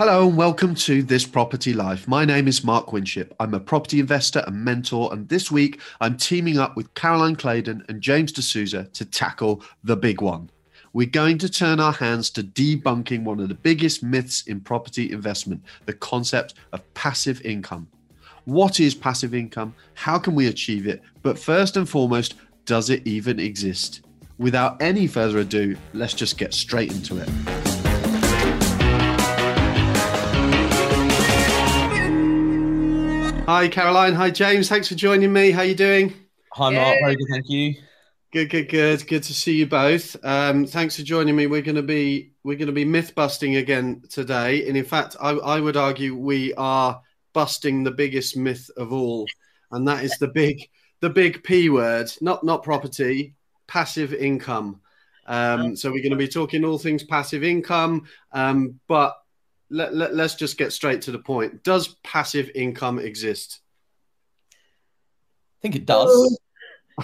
Hello and welcome to This Property Life. My name is Mark Winship. I'm a property investor and mentor, and this week I'm teaming up with Caroline Claydon and James D'Souza to tackle the big one. We're going to turn our hands to debunking one of the biggest myths in property investment the concept of passive income. What is passive income? How can we achieve it? But first and foremost, does it even exist? Without any further ado, let's just get straight into it. Hi, Caroline. Hi, James. Thanks for joining me. How are you doing? Hi, Mark. Very good, thank you. Good, good, good. Good to see you both. Um, thanks for joining me. We're going to be we're going to be myth busting again today, and in fact, I, I would argue we are busting the biggest myth of all, and that is the big the big P word, not not property, passive income. Um, so we're going to be talking all things passive income, um, but let, let, let's just get straight to the point. Does passive income exist? I think it does.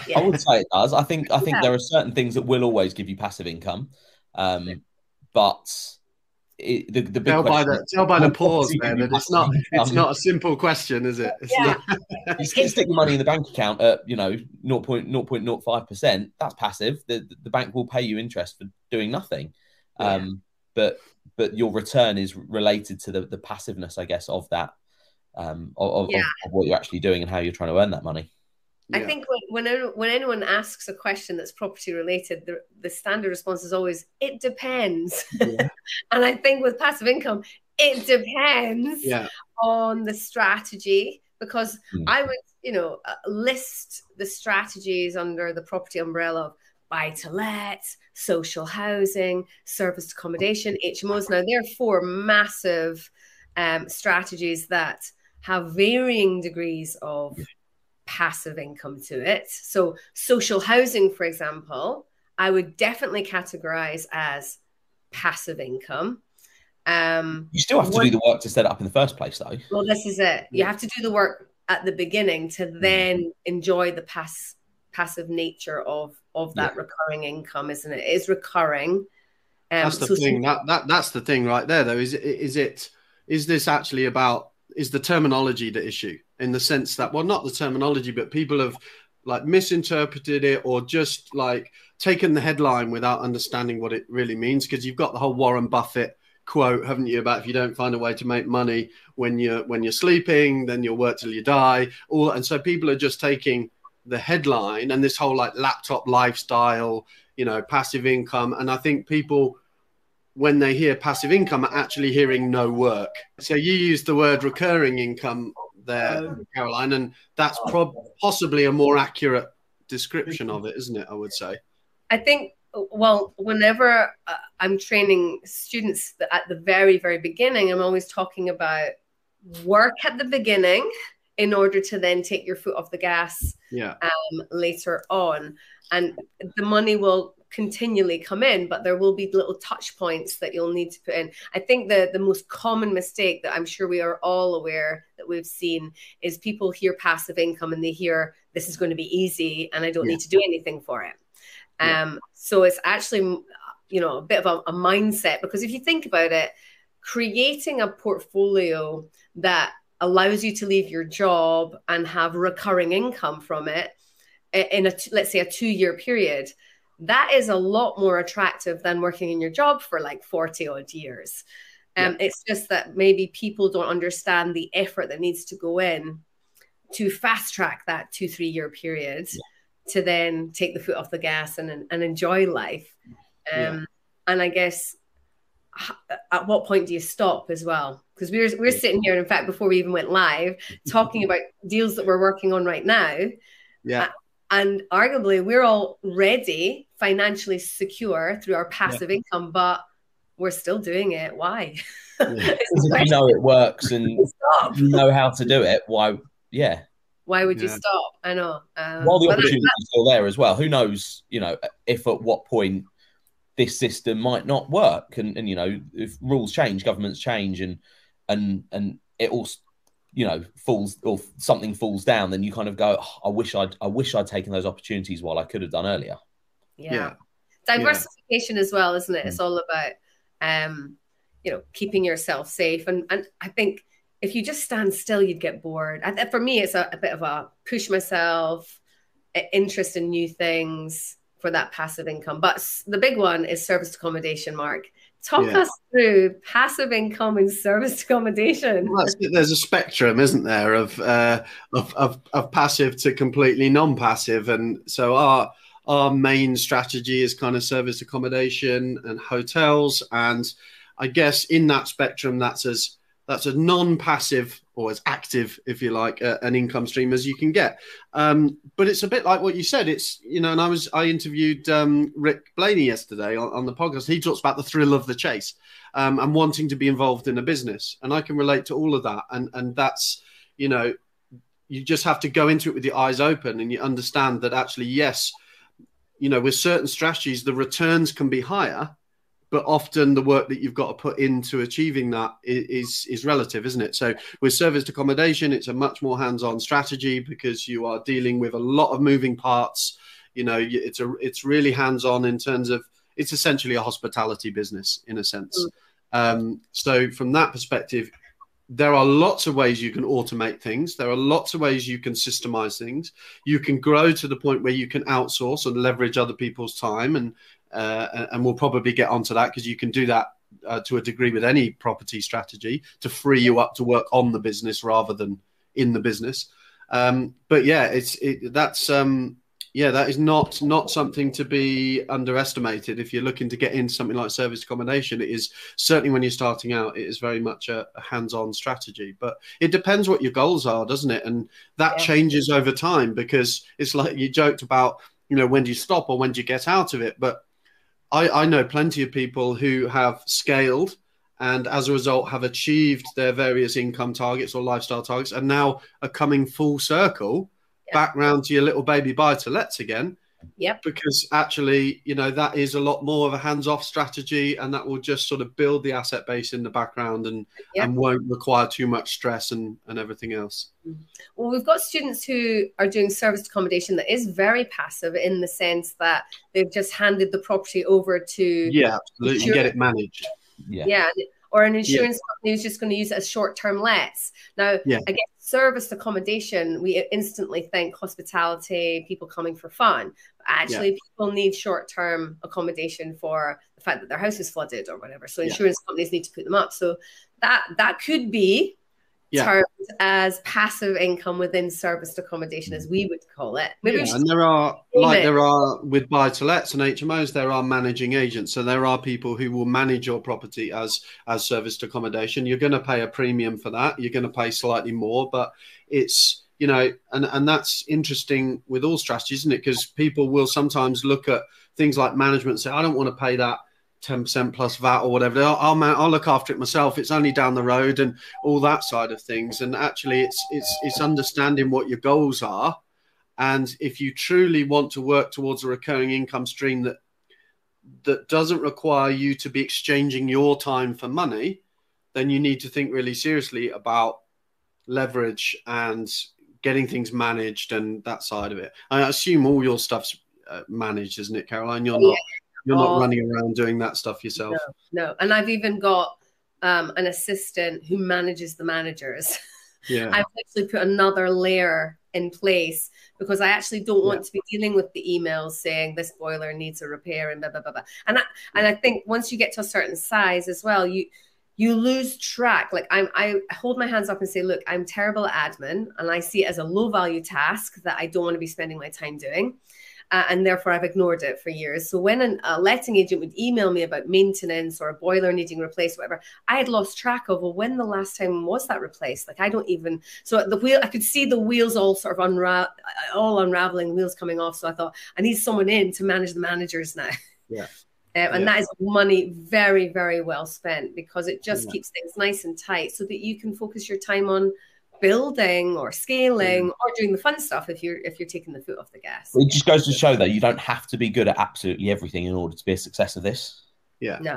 Yeah. I would say it does. I think I think Yeah. there are certain things that will always give you passive income, um, but it, the the big Tell by question the tell by the pause obviously there that it's not passive it's not a simple question, is it? It's Yeah. not- you stick stick your money in the bank account at you know 0.0.05 percent. That's passive. The the bank will pay you interest for doing nothing, um, but but your return is related to the the passiveness, I guess, of that. Um, of, of, Yeah. of what you're actually doing and how you're trying to earn that money. I Yeah. think when when, anyone- when anyone asks a question that's property related, the, the standard response is always, it depends. Yeah. and I think with passive income, it depends yeah, on the strategy because Hmm. I would, you know, uh, list the strategies under the property umbrella of buy to let, social housing, serviced accommodation, HMOs. Now, there are four massive um, strategies that have varying degrees of passive income to it. So, social housing, for example, I would definitely categorize as passive income. Um, You still have to One- do the work to set it up in the first place, though. well, this is it. You have to do the work at the beginning to then enjoy the pass passive nature of of that recurring income, isn't it? It is recurring. Um, that's the so- thing. That, that that's the thing right there, though. Is it is it is this actually about is the terminology the issue in the sense that well, not the terminology, but people have like misinterpreted it or just like taken the headline without understanding what it really means because you've got the whole Warren Buffett quote haven't you about if you don't find a way to make money when you're when you're sleeping then you'll work till you die all and so people are just taking the headline and this whole like laptop lifestyle you know passive income. And i think people when they hear passive income are actually hearing no work. So you use the word recurring income there caroline and that's prob- possibly a more accurate description of it isn't it i would say? I think, well, whenever uh, I'm training students at the very, very beginning, I'm always talking about work at the beginning in order to then take your foot off the gas yeah um, later on. And the money will continually come in, but there will be little touch points that you'll need to put in. I think the, the most common mistake that I'm sure we are all aware that we've seen is people hear passive income and they hear this is going to be easy and I don't Yeah. need to do anything for it. Yeah. Um, so it's actually, you know, a bit of a, a mindset because if you think about it, creating a portfolio that allows you to leave your job and have recurring income from it in a let's say a two year period that is a lot more attractive than working in your job for like 40 odd years um, it's just that maybe people don't understand the effort that needs to go in to fast track that two three year period to then take the foot off the gas and, and enjoy life. Um, Yeah. and i guess at what point do you stop as well because we're, we're sitting here and in fact before we even went live talking about deals that we're working on right now yeah and arguably we're already financially secure through our passive income but we're still doing it why Yeah. If you know it works and you know how to do it, why? Yeah. why would you Yeah. stop i know um, While the but that- opportunity is still there as well, who knows? You know, if at what point this system might not work, and and you know, if rules change, governments change, and and and it all, you know, falls or something falls down, then you kind of go, "Oh, I wish I'd I wish I'd taken those opportunities while I could have done earlier. yeah. Yeah. diversification as well isn't it it's all about um you know keeping yourself safe and and i think if you just stand still you'd get bored I, for me it's a, a bit of a push myself interest in new things for that passive income. But the big one is service accommodation mark. Talk yeah. us through passive income and service accommodation. Well, there's a spectrum isn't there of, uh, of, of of passive to completely non-passive. And so our our main strategy is kind of service accommodation and hotels. And I guess in that spectrum, that's as that's as non-passive or as active, if you like, uh, an income stream as you can get. Um, but it's a bit like what you said. It's you know, and I was I interviewed um, Rick Blaney yesterday on, on, the podcast. He talks about the thrill of the chase um, and wanting to be involved in a business, and I can relate to all of that. And and that's you know, you just have to go into it with your eyes open and you understand that actually, yes, you know, with certain strategies, the returns can be higher but often the work that you've got to put into achieving that is is relative isn't it so with serviced accommodation it's a much more hands-on strategy because you are dealing with a lot of moving parts you know it's a it's really hands-on in terms of it's essentially a hospitality business in a sense mm. um, so from that perspective there are lots of ways you can automate things. There are lots of ways you can systemize things. You can grow to the point where you can outsource and leverage other people's time and uh, and we'll probably get onto that because you can do that uh, to a degree with any property strategy to free you up to work on the business rather than in the business. Um, but yeah, it's it, that's um, yeah, that is not not something to be underestimated. If you're looking to get into something like service accommodation, it is certainly when you're starting out, it is very much a, a hands-on strategy. But it depends what your goals are, doesn't it? And that yeah. changes over time because it's like you joked about, you know, when do you stop or when do you get out of it? But I, I know plenty of people who have scaled and as a result have achieved their various income targets or lifestyle targets and now are coming full circle yep. back round to your little baby buy to lets again Yep. Because actually, you know, that is a lot more of a hands-off strategy, and that will just sort of build the asset base in the background and yep. and won't require too much stress and and everything else. Mm-hmm. Well, we've got students who are doing serviced accommodation that is very passive in the sense that they've just handed the property over to yeah, absolutely, get it managed. Yeah. Yeah. Or an insurance yeah. company who's just going to use it as short-term lets. Now, yeah. I guess serviced accommodation, we instantly think hospitality, people coming for fun. But actually, yeah. people need short term accommodation for the fact that their house is flooded or whatever. So insurance companies need to put them up. So that that could be yeah. termed as passive income within serviced accommodation, as we would call it. Maybe yeah, and there are like it. there are with buy to lets and HMOs, there are managing agents. So there are people who will manage your property as as serviced accommodation. You're going to pay a premium for that. You're going to pay slightly more, but it's you know, and and that's interesting with all strategies, isn't it? Because people will sometimes look at things like management and say, I don't want to pay that 10% plus VAT or whatever. I'll, I'll, I'll, look after it myself. It's only down the road and all that side of things. And actually, it's it's it's understanding what your goals are, and if you truly want to work towards a recurring income stream that that doesn't require you to be exchanging your time for money, then you need to think really seriously about leverage and getting things managed and that side of it. I assume all your stuff's uh, managed, isn't it, Caroline? You're not you're not oh, running around doing that stuff yourself. No, no. and I've even got um, an assistant who manages the managers. Yeah, I've actually put another layer in place because I actually don't want yeah. to be dealing with the emails saying this boiler needs a repair and blah blah blah blah. And I, and I think once you get to a certain size as well, you you lose track. Like I'm, I hold my hands up and say, look, I'm terrible at admin, and I see it as a low value task that I don't want to be spending my time doing uh, and therefore I've ignored it for years. So when an, a letting agent would email me about maintenance or a boiler needing replaced, whatever, I had lost track of. Well, when the last time was that replaced? Like I don't even. So the wheel, I could see the wheels all sort of unravel, all unraveling, wheels coming off. So I thought I need someone in to manage the managers now. Yeah. Um, and yeah. that is money very, very well spent because it just yeah. keeps things nice and tight so that you can focus your time on building or scaling or doing the fun stuff if you're if you're taking the foot off the gas. It just goes to show that you don't have to be good at absolutely everything in order to be a success of this. Yeah. No.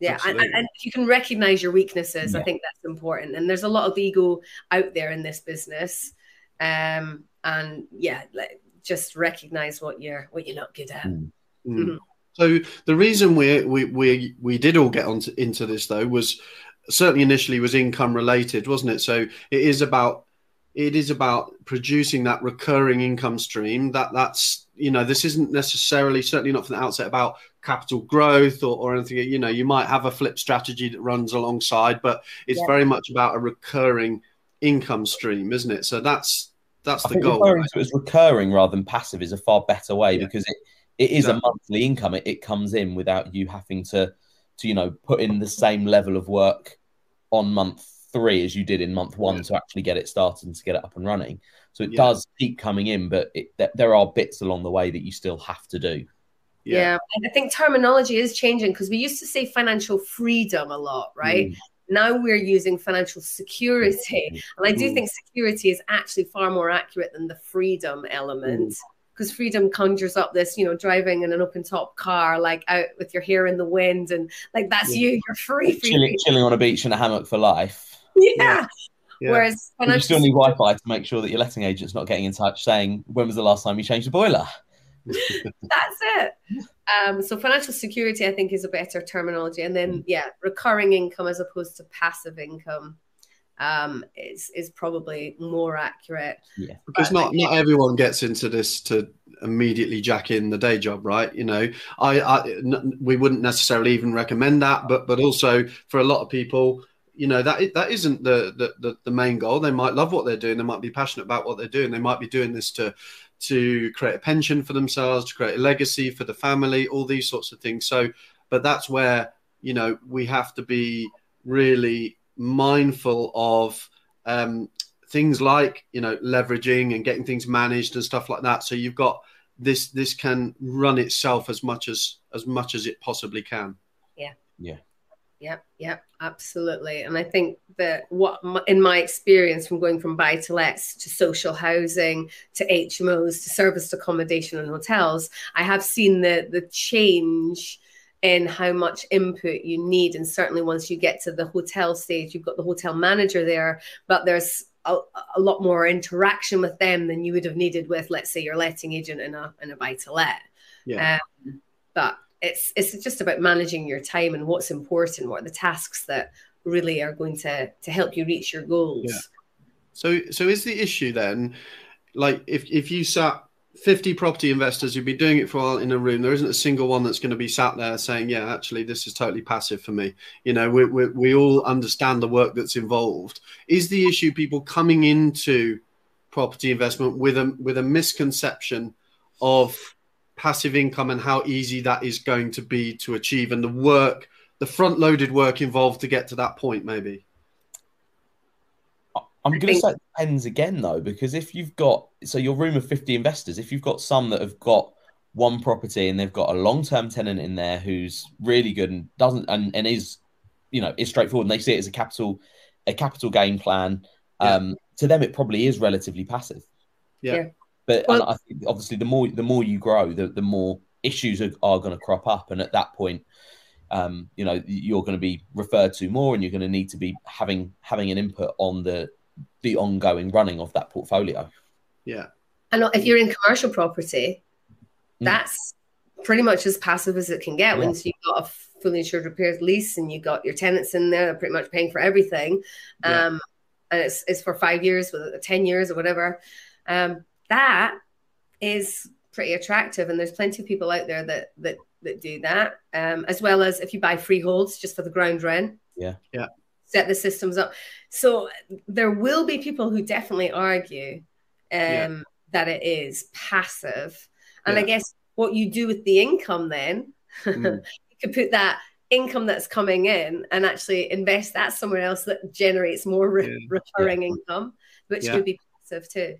Yeah, and, and, you can recognize your weaknesses. Yeah. I think that's important. And there's a lot of ego out there in this business. Um, and yeah, like, just recognize what you're what you're not good at. Mm. Mm-hmm. So the reason we we we we did all get on into this though was certainly initially was income related, wasn't it? So it is about it is about producing that recurring income stream. That that's you know this isn't necessarily certainly not from the outset about capital growth or, or anything. You know you might have a flip strategy that runs alongside, but it's yeah. very much about a recurring income stream, isn't it? So that's that's I the goal. Referring right? to as recurring rather than passive is a far better way yeah. because it it is exactly. a monthly income. It, it comes in without you having to to you know put in the same level of work on month three as you did in month one yeah. to actually get it started and to get it up and running. So it yeah. does keep coming in, but it, th- there are bits along the way that you still have to do. Yeah, yeah. I think terminology is changing because we used to say financial freedom a lot, right? Mm. Now we're using financial security. And I do mm. think security is actually far more accurate than the freedom element. Mm because freedom conjures up this, you know, driving in an open top car, like out with your hair in the wind, and like that's yeah. you. You're free, free, chilling, chilling, on a beach in a hammock for life. Yeah. yeah. Whereas when you still need Wi-Fi to make sure that your letting agent's not getting in touch saying when was the last time you changed the boiler. that's it. Um, so financial security, I think, is a better terminology, and then yeah, recurring income as opposed to passive income um, is is probably more accurate. Yeah, because not not everyone gets into this to immediately jack in the day job, right? You know, I, I n- we wouldn't necessarily even recommend that, but but also for a lot of people, you know, that that isn't the, the the the main goal. They might love what they're doing, they might be passionate about what they're doing, they might be doing this to to create a pension for themselves, to create a legacy for the family, all these sorts of things. So, but that's where you know we have to be really mindful of um, things like you know leveraging and getting things managed and stuff like that. So you've got this this can run itself as much as as much as it possibly can. Yeah. Yeah. Yep, yep, absolutely. And I think that what, in my experience from going from buy to lets to social housing to HMOs to serviced accommodation and hotels, I have seen the the change in how much input you need. And certainly once you get to the hotel stage, you've got the hotel manager there, but there's a, a, lot more interaction with them than you would have needed with, let's say, your letting agent in a in a buy to let. Yeah. Um, but it's it's just about managing your time and what's important, what are the tasks that really are going to to help you reach your goals. Yeah. So so is the issue then, like if if you sat 50 property investors who've been doing it for a while in a room, there isn't a single one that's going to be sat there saying, yeah, actually, this is totally passive for me. You know, we, we, we all understand the work that's involved. Is the issue people coming into property investment with a, with a misconception of passive income and how easy that is going to be to achieve and the work, the front loaded work involved to get to that point, maybe? I'm going to say it depends again though, because if you've got so your room of 50 investors, if you've got some that have got one property and they've got a long-term tenant in there who's really good and doesn't and, and is you know is straightforward and they see it as a capital a capital gain plan yeah. um to them it probably is relatively passive yeah, yeah. but well, I think obviously the more the more you grow the, the more issues are, are going to crop up and at that point um you know you're going to be referred to more and you're going to need to be having having an input on the the ongoing running of that portfolio. Yeah. And if you're in commercial property, mm. that's pretty much as passive as it can get. Yeah. Once you've got a fully insured repairs lease and you've got your tenants in there, pretty much paying for everything. Yeah. Um, and it's, it's for five years, with 10 years or whatever. Um, that is pretty attractive. And there's plenty of people out there that, that, that do that. Um, as well as if you buy freeholds just for the ground rent. Yeah. Yeah set the systems up. So there will be people who definitely argue um, yeah. that it is passive. And yeah. I guess what you do with the income then, mm. you could put that income that's coming in and actually invest that somewhere else that generates more re- yeah. recurring income, which could be passive too.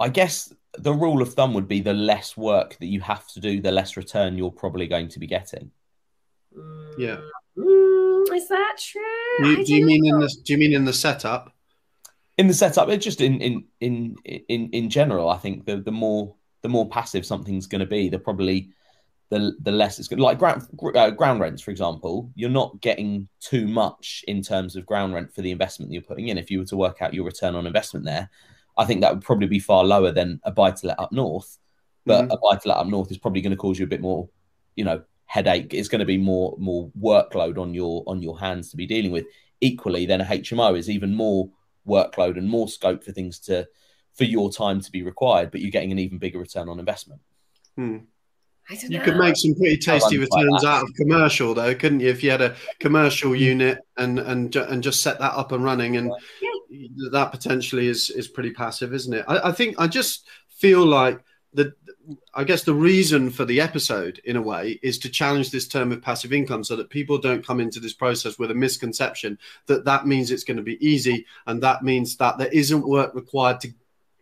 I guess the rule of thumb would be the less work that you have to do, the less return you're probably going to be getting. Yeah. Mm, is that true? Do, do you mean know. in the Do you mean in the setup? In the setup, it just in in in in in general. I think the the more the more passive something's going to be, the probably the the less it's going. Like ground uh, ground rents, for example, you're not getting too much in terms of ground rent for the investment you're putting in. If you were to work out your return on investment there, I think that would probably be far lower than a buy to let up north. But mm-hmm. a buy to let up north is probably going to cause you a bit more you know headache. is going to be more more workload on your on your hands to be dealing with. Equally, then a HMO is even more workload and more scope for things to for your time to be required, but you're getting an even bigger return on investment. Hmm. You know. could make some pretty tasty returns like out of commercial, though, couldn't you? If you had a commercial hmm. unit and and and just set that up and running, and yeah. that potentially is is pretty passive, isn't it? I, I think I just feel like the I guess the reason for the episode, in a way, is to challenge this term of passive income so that people don't come into this process with a misconception that that means it's going to be easy and that means that there isn't work required to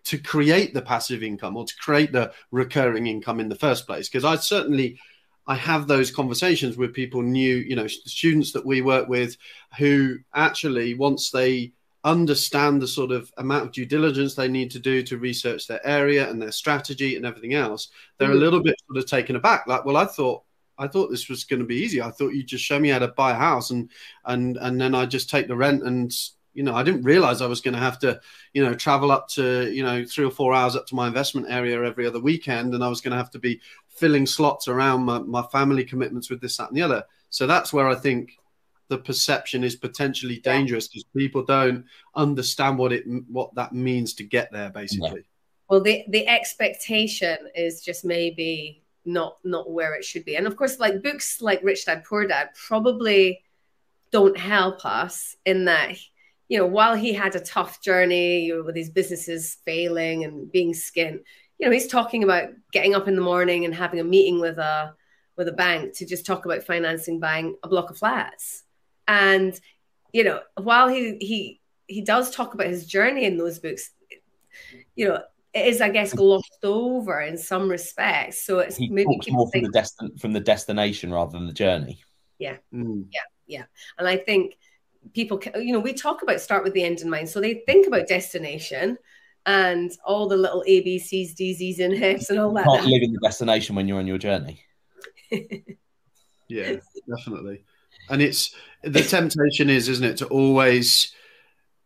to create the passive income or to create the recurring income in the first place. Because I certainly I have those conversations with people new, you know, students that we work with who actually once they understand the sort of amount of due diligence they need to do to research their area and their strategy and everything else, they're mm-hmm. a little bit sort of taken aback. Like, well, I thought I thought this was going to be easy. I thought you'd just show me how to buy a house and and and then I just take the rent and you know I didn't realize I was going to have to you know travel up to you know three or four hours up to my investment area every other weekend and I was going to have to be filling slots around my, my family commitments with this that and the other. So that's where I think the perception is potentially dangerous because people don't understand what it what that means to get there basically. Well the the expectation is just maybe not not where it should be. And of course like books like rich dad poor dad probably don't help us in that you know while he had a tough journey you know, with his businesses failing and being skint you know he's talking about getting up in the morning and having a meeting with a with a bank to just talk about financing buying a block of flats and you know, while he he he does talk about his journey in those books, you know, it is, I guess, glossed over in some respects. So it's he maybe talks more from the destin- from the destination rather than the journey. Yeah, mm. yeah, yeah. And I think people, you know, we talk about start with the end in mind, so they think about destination and all the little ABCs, DZs, and hips and all that. You can't live in the destination when you're on your journey. yeah, definitely and it's the temptation is, isn't it, to always,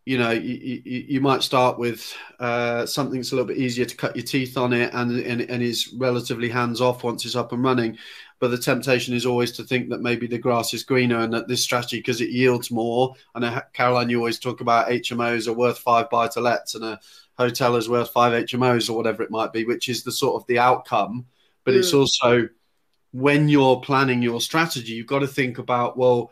you know, you, you, you might start with uh, something that's a little bit easier to cut your teeth on it, and, and and is relatively hands off once it's up and running. But the temptation is always to think that maybe the grass is greener and that this strategy, because it yields more. I know Caroline, you always talk about HMOs are worth five buy to lets, and a hotel is worth five HMOs or whatever it might be, which is the sort of the outcome. But mm. it's also when you're planning your strategy, you've got to think about, well,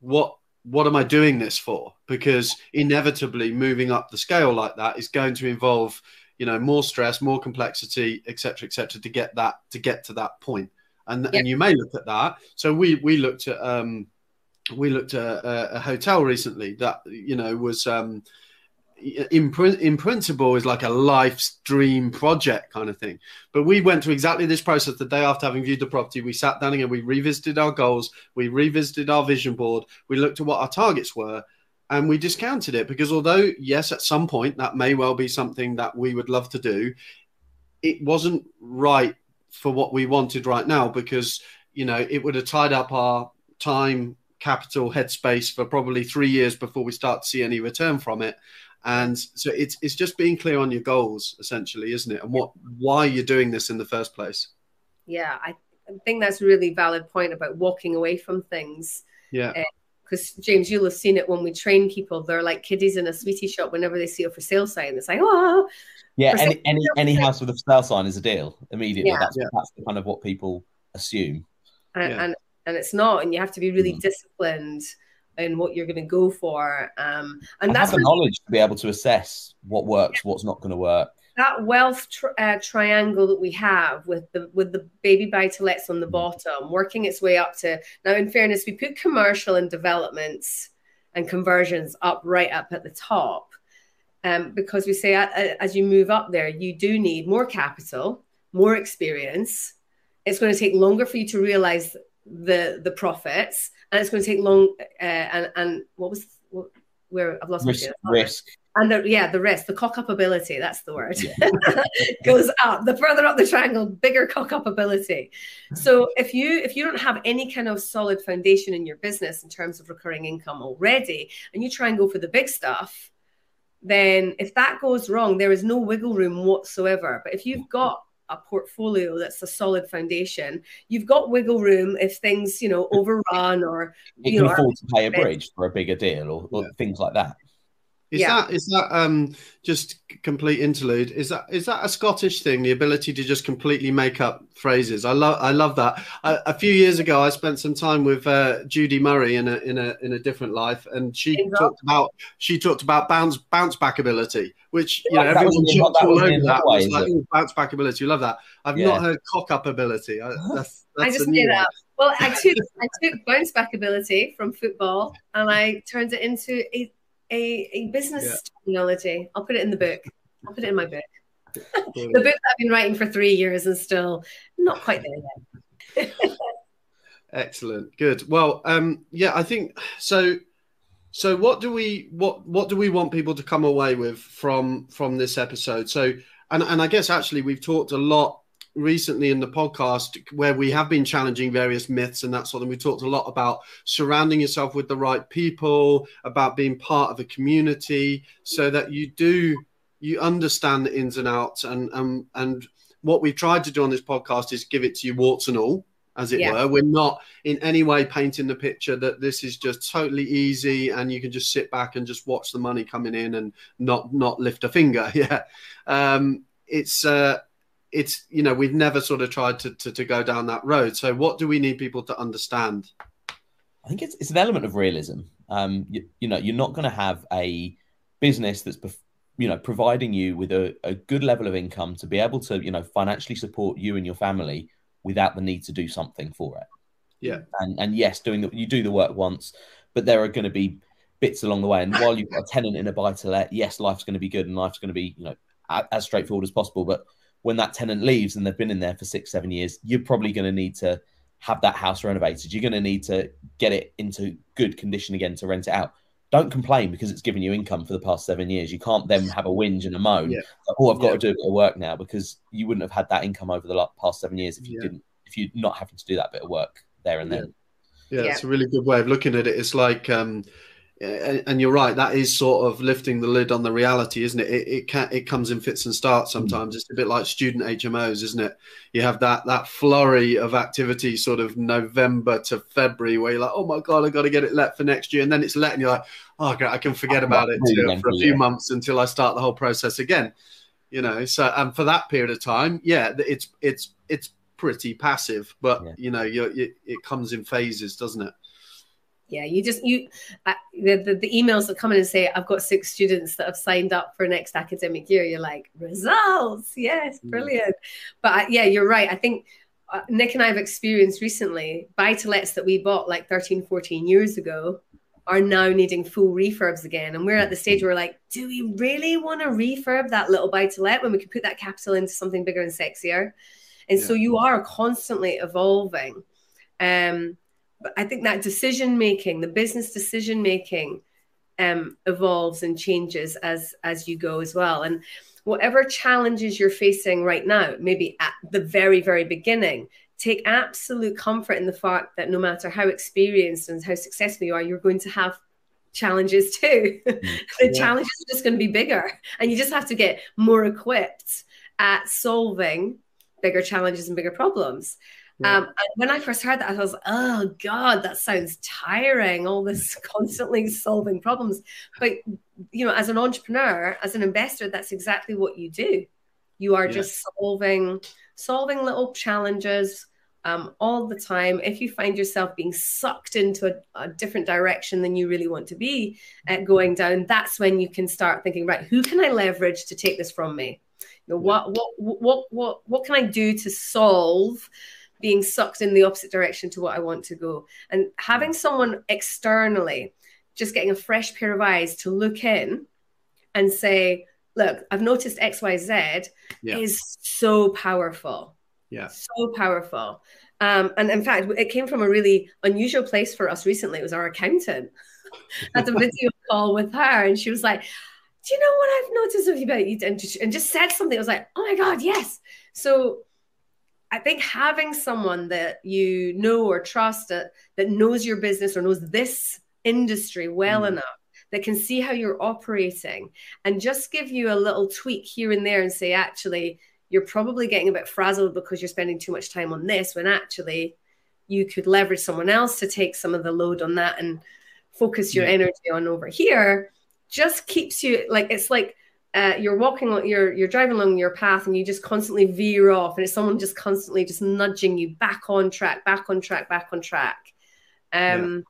what what am I doing this for? Because inevitably moving up the scale like that is going to involve, you know, more stress, more complexity, etc., etc., to get that to get to that point. And and you may look at that. So we we looked at um we looked at a, a hotel recently that you know was um in, in principle is like a life dream project kind of thing. But we went through exactly this process the day after having viewed the property. We sat down again, we revisited our goals, we revisited our vision board, we looked at what our targets were, and we discounted it because although, yes, at some point that may well be something that we would love to do, it wasn't right for what we wanted right now because, you know, it would have tied up our time, capital, headspace for probably three years before we start to see any return from it. And so it's it's just being clear on your goals essentially isn't it? And what why you're doing this in the first place. Yeah i think that's a really valid point about walking away from things. Yeah. Because uh, james you'll have seen it when we train people. They're like kiddies in a sweetie shop whenever they see a for sale sign. It's like oh. Yeah any any, any house with a for sale sign is a deal immediately. Yeah. that's yeah. that's kind of what people assume. And, yeah. and and it's not and you have to be really mm. disciplined in what you're going to go for. Um, and that's the knowledge to be able to assess what works, what's not going to work. That wealth tri- uh, triangle that we have with the with the baby buy to lets on the mm. bottom, working its way up to now. In fairness, we put commercial and developments and conversions up right up at the top, um, because we say as you move up there, you do need more capital, more experience. It's going to take longer for you to realize the the profits, and it's going to take long. Uh, and and what was what, where I've lost risk, risk. And the, yeah, the risk, the cock up ability, that's the word, yeah. goes up. The further up the triangle, bigger cock up ability. So if you if you don't have any kind of solid foundation in your business in terms of recurring income already, and you try and go for the big stuff, then if that goes wrong, there is no wiggle room whatsoever. But if you've got a portfolio that's a solid foundation, you've got wiggle room if things, you know, overrun or you, you can know, afford to pay a bridge for a bigger deal or, or Yeah. things like that. Is Yeah. that is that um just complete interlude? Is that is that a Scottish thing? The ability to just completely make up phrases. I love I love that. A, a few years ago, I spent some time with uh, Judy Murray in a in a in a different life, and she Indeed. talked about she talked about bounce bounce back ability, which you know That everyone jumped all over that. It like? Bounce back ability. You love that. I've Yeah. not heard cock up ability. I, that's, that's I just made up. Well, I took I took bounce back ability from football and I turned it into a a, a business Yeah. terminology. I'll put it in the book. I'll put it in my book. The book that I've been writing for three years and still not quite there yet. Excellent. Good. Well, um, yeah, I think so. So, what do we what what do we want people to come away with from from this episode? So, and and I guess actually we've talked a lot recently in the podcast where we have been challenging various myths and that sort of thing. We talked a lot about surrounding yourself with the right people, about being part of a community, so that you do you understand the ins and outs. And and and what we've tried to do on this podcast is give it to you warts and all, as it Yeah. were. We're not in any way painting the picture that this is just totally easy and you can just sit back and just watch the money coming in and not not lift a finger. Yeah, um, it's uh, it's you know we've never sort of tried to, to to go down that road. So what do we need people to understand? I think it's it's an element of realism. Um, you, you know, you're not going to have a business that's you know providing you with a, a good level of income to be able to you know financially support you and your family without the need to do something for it. Yeah. And and yes, doing the, you do the work once, but there are going to be bits along the way. And while you've got a tenant in a buy to let, yes, life's going to be good and life's going to be you know as straightforward as possible. But when that tenant leaves and they've been in there for six seven years, you're probably going to need to have that house renovated. You're going to need to get it into good condition again to rent it out. Don't complain because it's given you income for the past seven years. You can't then have a whinge and a moan. Yeah. Like, oh, I've got Yeah. to do a bit of work now because you wouldn't have had that income over the la- past seven years if you Yeah. didn't, if you're not having to do that bit of work there and then. Yeah, Yeah. it's a really good way of looking at it. It's like, um, and, and you're right. That is sort of lifting the lid on the reality, isn't it? It it, can, it comes in fits and starts hmm. sometimes. It's a bit like student HMOs, isn't it? You have that that flurry of activity, sort of November to February, where you're like, oh my god, I've got to get it let for next year, and then it's let, and you're like, oh, okay, I can forget I'm about it going for a few months until I start the whole process again. You know, so and for that period of time, yeah, it's it's it's pretty passive, but Yeah. you know, you it comes in phases, doesn't it? Yeah, you just you uh, the, the the emails that come in and say I've got six students that have signed up for next academic year. You're like results, yes, Mm. brilliant. But uh, yeah, you're right. I think uh, Nick and I have experienced recently buy to lets that we bought like 13, 14 years ago are now needing full refurbs again. And we're at the stage where we're like, do we really want to refurb that little buy to let when we could put that capital into something bigger and sexier? And so you are constantly evolving. Um, but I think that decision making, the business decision making, um, evolves and changes as as you go as well. And whatever challenges you're facing right now, maybe at the very very beginning, take absolute comfort in the fact that no matter how experienced and how successful you are, you're going to have challenges too. the Yeah. challenges are just going to be bigger, and you just have to get more equipped at solving bigger challenges and bigger problems. Yeah. Um, and when I first heard that, I was like, oh God, that sounds tiring, all this constantly solving problems. But, you know, as an entrepreneur, as an investor, that's exactly what you do. You are Yeah. just solving, solving little challenges um, all the time. If you find yourself being sucked into a, a different direction than you really want to be uh, going down, that's when you can start thinking, right, who can I leverage to take this from me? You know, what, what, what, what, what can I do to solve being sucked in the opposite direction to what I want to go. And having someone externally, just getting a fresh pair of eyes to look in and say, look, I've noticed XYZ Yeah. is so powerful. Yeah. So powerful. Um, and in fact, it came from a really unusual place for us recently. It was our accountant. I had a video call with her, and she was like, Do you know what I've noticed about you? And just, and just said something. I was like, Oh my God, yes. So I think having someone that you know or trust that, that knows your business or knows this industry well Mm. enough that can see how you're operating and just give you a little tweak here and there and say, actually, you're probably getting a bit frazzled because you're spending too much time on this when actually you could leverage someone else to take some of the load on that and focus your yeah. energy on over here just keeps you like it's like uh, you're walking you're you're driving along your path and you just constantly veer off and it's someone just constantly just nudging you back on track back on track back on track um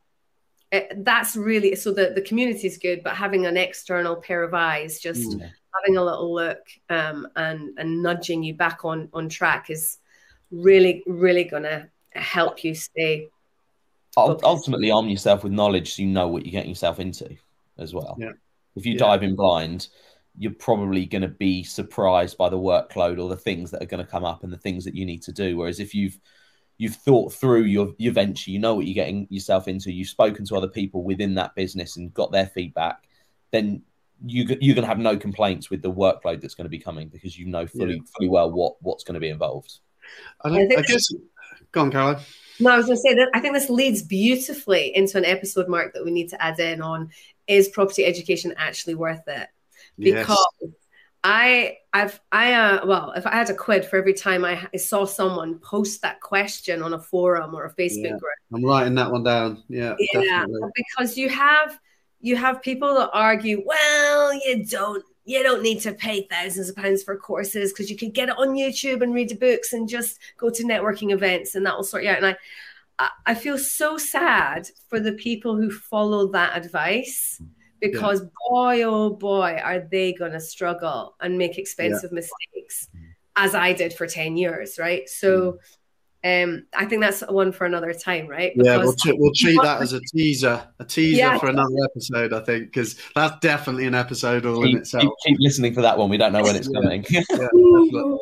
yeah. it, that's really so the the community is good but having an external pair of eyes just mm. having a little look um and and nudging you back on on track is really really gonna help you stay focused. ultimately arm yourself with knowledge so you know what you're getting yourself into as well yeah if you yeah. dive in blind you're probably going to be surprised by the workload or the things that are going to come up and the things that you need to do. Whereas if you've you've thought through your your venture, you know what you're getting yourself into, you've spoken to other people within that business and got their feedback, then you you're going to have no complaints with the workload that's going to be coming because you know fully yeah. fully well what what's going to be involved. I, I, I guess. Go on, Caroline. No, I was going to say that I think this leads beautifully into an episode mark that we need to add in on is property education actually worth it? Because yes. I I've I uh well if I had a quid for every time I, I saw someone post that question on a forum or a Facebook yeah. group. I'm writing that one down. Yeah. Yeah, definitely. because you have you have people that argue, well, you don't you don't need to pay thousands of pounds for courses because you can get it on YouTube and read the books and just go to networking events and that will sort you out. And I I feel so sad for the people who follow that advice because yeah. boy oh boy are they going to struggle and make expensive yeah. mistakes as i did for 10 years right so mm. um i think that's one for another time right because yeah we'll, t- we'll treat that as a teaser a teaser yeah. for another episode i think because that's definitely an episode all keep, in itself keep, keep, listening for that one we don't know when it's coming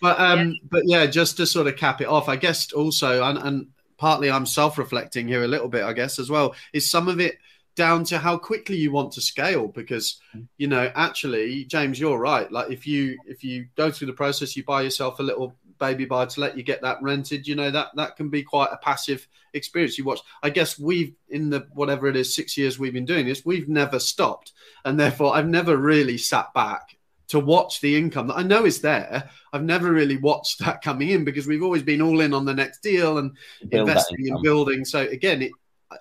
but um but yeah just to sort of cap it off i guess also and, and partly i'm self-reflecting here a little bit i guess as well is some of it down to how quickly you want to scale because mm. you know actually james you're right. Like if you if you go through the process you buy yourself a little baby buy to let you get that rented you know that that can be quite a passive experience. You watch i guess we've in the whatever it is six years we've been doing this we've never stopped. And therefore i've never really sat back to watch the income that i know is there. I've never really watched that coming in because we've always been all in on the next deal and Build investing in building. So again it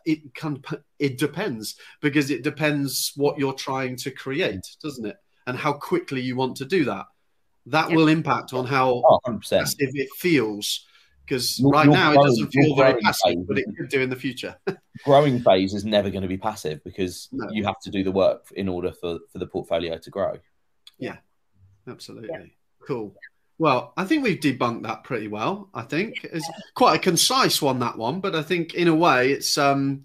it can it depends because it depends what you're trying to create doesn't it? And how quickly you want to do that. That will impact on how oh, passive it feels because right now it doesn't feel very passive phase, but it could do in the future. Growing phase is never going to be passive because no. you have to do the work in order for for the portfolio to grow. Yeah. Absolutely. Yeah. cool well, I think we've debunked that pretty well. I think it's quite a concise one that one, but I think in a way it's um,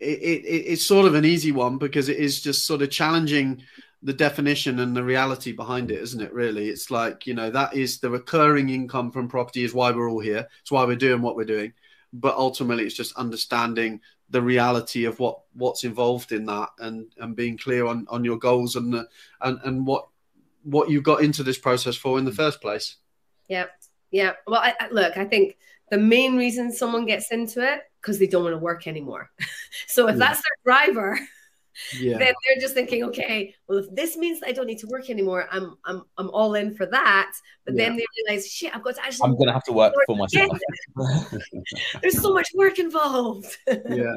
it, it, it's sort of an easy one because it is just sort of challenging the definition and the reality behind it, isn't it? Really, it's like you know that is the recurring income from property is why we're all here. It's why we're doing what we're doing, but ultimately it's just understanding the reality of what what's involved in that and and being clear on on your goals and the, and and what what you got into this process for in the mm. first place. Yeah, yeah. Well, I, I, look, I think the main reason someone gets into it because they don't want to work anymore. so if yeah. that's their driver, yeah. then they're just thinking, okay, well, if this means I don't need to work anymore, I'm I'm I'm all in for that. But yeah. then they realize, shit, I've got to actually. I'm going to have to work for myself. There's so much work involved. yeah,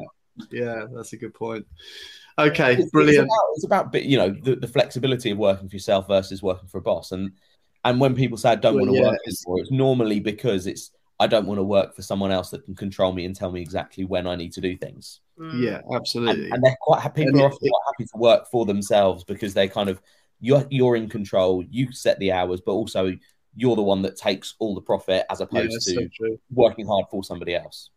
yeah, that's a good point. Okay, it's, brilliant. It's about, it's about, you know the, the, flexibility of working for yourself versus working for a boss, and and when people say I don't well, want to yeah, work it's, anymore, it's normally because it's I don't want to work for someone else that can control me and tell me exactly when I need to do things. Mm. Yeah, absolutely. And, and they're quite happy. People and are it, quite happy to work for themselves because they kind of you're you're in control. You set the hours, but also you're the one that takes all the profit as opposed yeah, to so working hard for somebody else.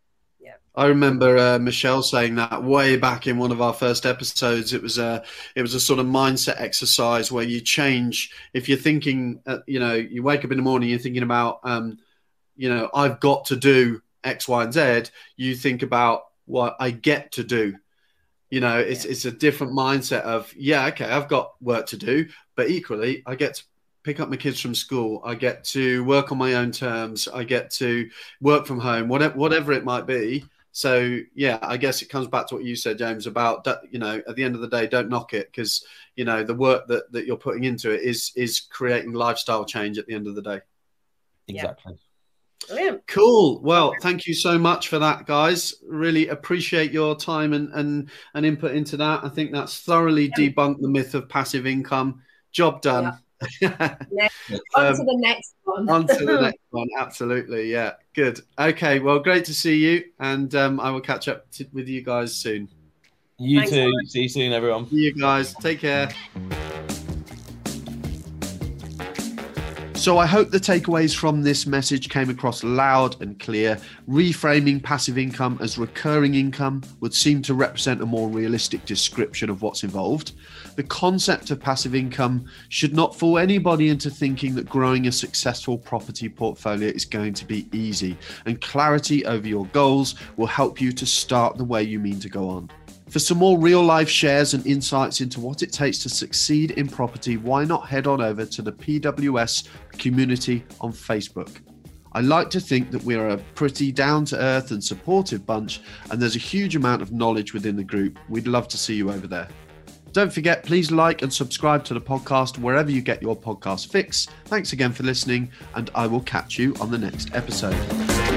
I remember uh, Michelle saying that way back in one of our first episodes. It was a it was a sort of mindset exercise where you change if you're thinking, uh, you know, you wake up in the morning, you're thinking about, um, you know, I've got to do X, Y, and Z. You think about what I get to do. You know, it's yeah. it's a different mindset of yeah, okay, I've got work to do, but equally I get to pick up my kids from school. I get to work on my own terms. I get to work from home, whatever whatever it might be. So yeah, I guess it comes back to what you said, James, about you know at the end of the day, don't knock it because you know the work that, that you're putting into it is is creating lifestyle change at the end of the day. exactly. Brilliant. Cool. Well, thank you so much for that, guys. Really appreciate your time and and, and input into that. I think that's thoroughly Yeah. debunked the myth of passive income. Job done. On Um, to the next one. On to the next one. Absolutely. Yeah. Good. Okay. Well, great to see you. And um, I will catch up to, with you guys soon. You Thanks, too. See you soon, everyone. See you guys. Take care. So I hope the takeaways from this message came across loud and clear. Reframing passive income as recurring income would seem to represent a more realistic description of what's involved. The concept of passive income should not fool anybody into thinking that growing a successful property portfolio is going to be easy, and clarity over your goals will help you to start the way you mean to go on. For some more real life shares and insights into what it takes to succeed in property, why not head on over to the PWS community on Facebook? I like to think that we're a pretty down to earth and supportive bunch, and there's a huge amount of knowledge within the group. We'd love to see you over there. Don't forget, please like and subscribe to the podcast wherever you get your podcast fix. Thanks again for listening, and I will catch you on the next episode.